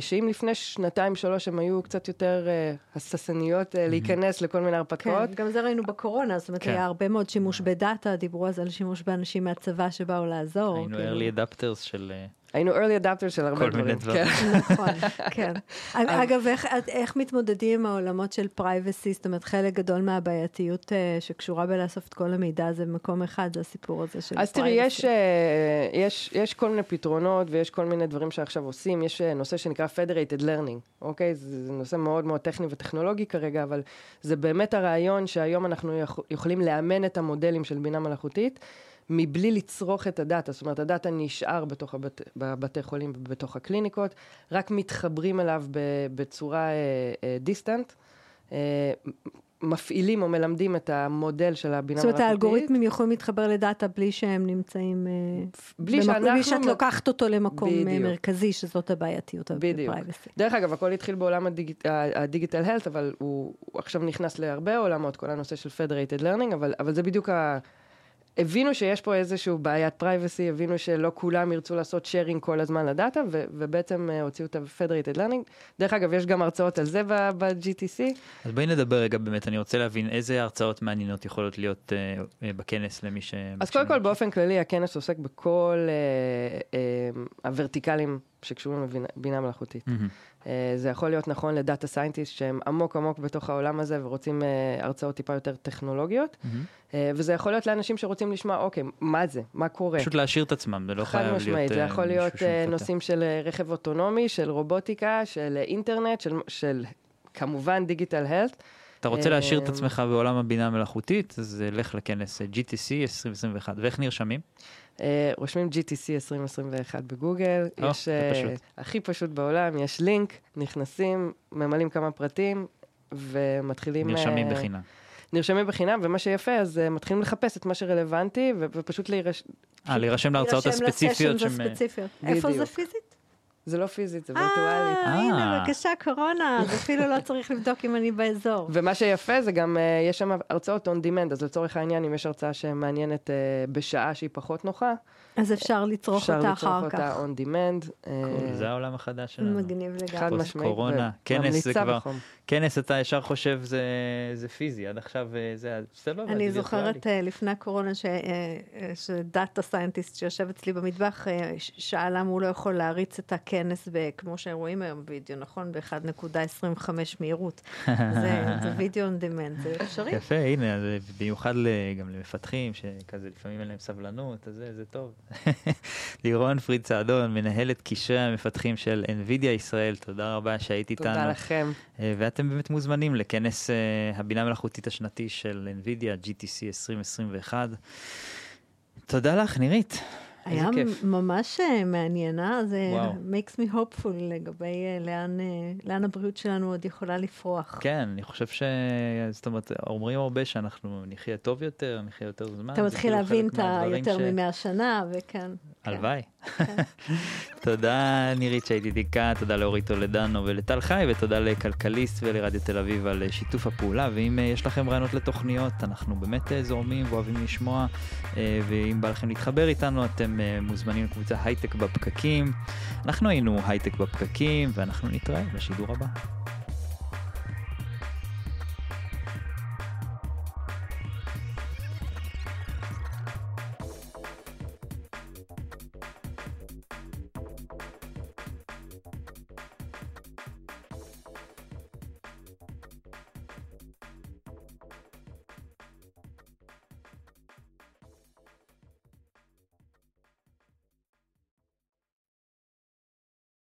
שאם לפני שנתיים-שלוש הם היו קצת יותר uh, הססניות uh, להיכנס לכל מיני כן, הרפתקאות, גם זה ראינו בקורונה, זאת אומרת, כן. היה הרבה מאוד שימוש בדאטה, דיברו אז על שימוש באנשים מהצבא שבאו לעזור. היינו כאילו. early adapters של... אה, היינו early adapters של הרבה כל דברים. מיני דברים. כן. נכון, כן. אגב, איך, איך מתמודדים עם העולמות של פרייבסי? זאת אומרת, חלק גדול מהבעייתיות אה, שקשורה בלאסוף את כל המידע הזה במקום אחד, זה הסיפור הזה של אז תראי, privacy. יש, אה, יש, יש כל מיני פתרונות ויש כל מיני דברים שעכשיו עושים. יש אה, נושא שנקרא Federated Learning, אוקיי? זה, זה נושא מאוד מאוד טכני וטכנולוגי כרגע, אבל זה באמת הרעיון שהיום אנחנו יכ- יכולים לאמן את המודלים של בינה מלאכותית. מבלי לצרוך את הדאטה, זאת אומרת, הדאטה נשאר בתוך הבת, בבתי חולים ובתוך הקליניקות, רק מתחברים אליו ב, בצורה distant. מפעילים או מלמדים את המודל של הבינה זאת מלאכותית. אומרת, האלגוריתמים יכולים להתחבר לדאטה בלי שהם נמצאים... אה, בלי במקום- שאנחנו... בלי שאת לוקחת אותו למקום אה, בדיוק. מרכזי, שזאת הבעייתיות בדיוק. ב privacy. דרך אגב, הכל התחיל בעולם הדיגיט- ה- ה digital health, אבל הוא, הוא עכשיו נכנס להרבה עולמות, כל הנושא של Federated Learning, אבל, אבל זה בדיוק ה... הבינו שיש פה איזושהי בעיית privacy, הבינו שלא כולם ירצו לעשות sharing כל הזמן לדאטה, ו- ובעצם אה, הוציאו את ה-Federated Learning. דרך אגב, יש גם הרצאות על זה ב- ב-GTC. אז בואי נדבר רגע באמת, אני רוצה להבין איזה הרצאות מעניינות יכולות להיות אה, אה, בכנס למי ש... אז קודם כל, באופן כללי, הכנס עוסק בכל אה, אה, ה verticalים שקשורים לבינה בינה מלאכותית. אה, זה יכול להיות נכון ל data scientist שהם עמוק עמוק בתוך העולם הזה ורוצים אה, הרצאות טיפה יותר טכנולוגיות. אה, וזה יכול להיות לאנשים שרוצים לשמוע, אוקיי, מה זה? מה קורה? פשוט להשאיר את עצמם, זה לא חד חייב להיות משמעית, זה יכול להיות. נושאים של רכב אוטונומי, של רובוטיקה, של אינטרנט, של, של כמובן דיגיטל הלט. אתה רוצה להשאיר את אה, עצמך בעולם הבינה המלאכותית, אז אה, לך לכנס אה, GTC 2021. ואיך נרשמים? רושמים GTC 2021 בגוגל, או, יש זה פשוט. הכי פשוט בעולם, יש לינק, נכנסים, ממלאים כמה פרטים ומתחילים... נרשמים בחינם. נרשמים בחינם, ומה שיפה, אז uh, מתחילים לחפש את מה שרלוונטי, ו- ופשוט להירש... אה, להירשם להרצאות להירשם הספציפיות. לסשנס שהם, אה, הספציפיות. איפה זה. פיזית? זה לא פיזית, זה וירטואלי. אה, הנה, אה. בבקשה, קורונה, אז אפילו לא צריך לבדוק אם אני באזור. ומה שיפה זה גם, uh, יש שם הרצאות on demand, אז לצורך העניין, אם יש הרצאה שמעניינת uh, בשעה שהיא פחות נוחה, אז אפשר לצרוך אפשר אותה לצרוך אחר אותה כך. on demand. אה, קול, זה העולם החדש שלנו. מגניב חד לגמרי. פוסט משמעית. קורונה, כנס זה כבר- בחום. כנס אתה ישר חושב זה, זה פיזי, עד עכשיו אה, זה סבבה, אני. זוכרת אה, לפני הקורונה ש- אה, אה, ש data scientist שיושב אצלי במטבח אה, שאל למה הוא לא יכול להריץ את הכנס, ב- כמו שרואים היום וידאו, נכון? ב-1.25 מהירות. זה זה וידאו on demand, זה אפשרי. יפה, הנה, במיוחד גם למפתחים, שכזה לפעמים אין להם סבלנות, אז זה, זה טוב. לירון פריד צעדון, מנהלת קשרי המפתחים של NVIDIA ישראל, תודה רבה שהיית איתנו. תודה לכם. אה, ואתם באמת מוזמנים לכנס אה, הבינה המלאכותית השנתי של NVIDIA, GTC 2021. תודה לך, נירית. היה ממש אה, מעניינה, זה וואו. makes me hopeful לגבי אה, לאן, אה, לאן הבריאות שלנו עוד יכולה לפרוח. כן, אני חושב ש... זאת אומרת, אומרים הרבה שאנחנו נחיה טוב יותר, נחיה יותר זמן. אתה מתחיל כאילו להבין את היותר ש... ממאה שנה, וכן. הלוואי. כן. כן. תודה נירית שהייתי דיקה, תודה לאורית טולדנו ולטל חי, ותודה לכלכליסט ולרדיו תל אביב על שיתוף הפעולה. ואם יש לכם רעיונות לתוכניות, אנחנו באמת זורמים ואוהבים לשמוע, ואם בא לכם להתחבר איתנו, אתם אתם מוזמנים לקבוצה הייטק בפקקים. אנחנו היינו הייטק בפקקים, ואנחנו נתראה בשידור הבא.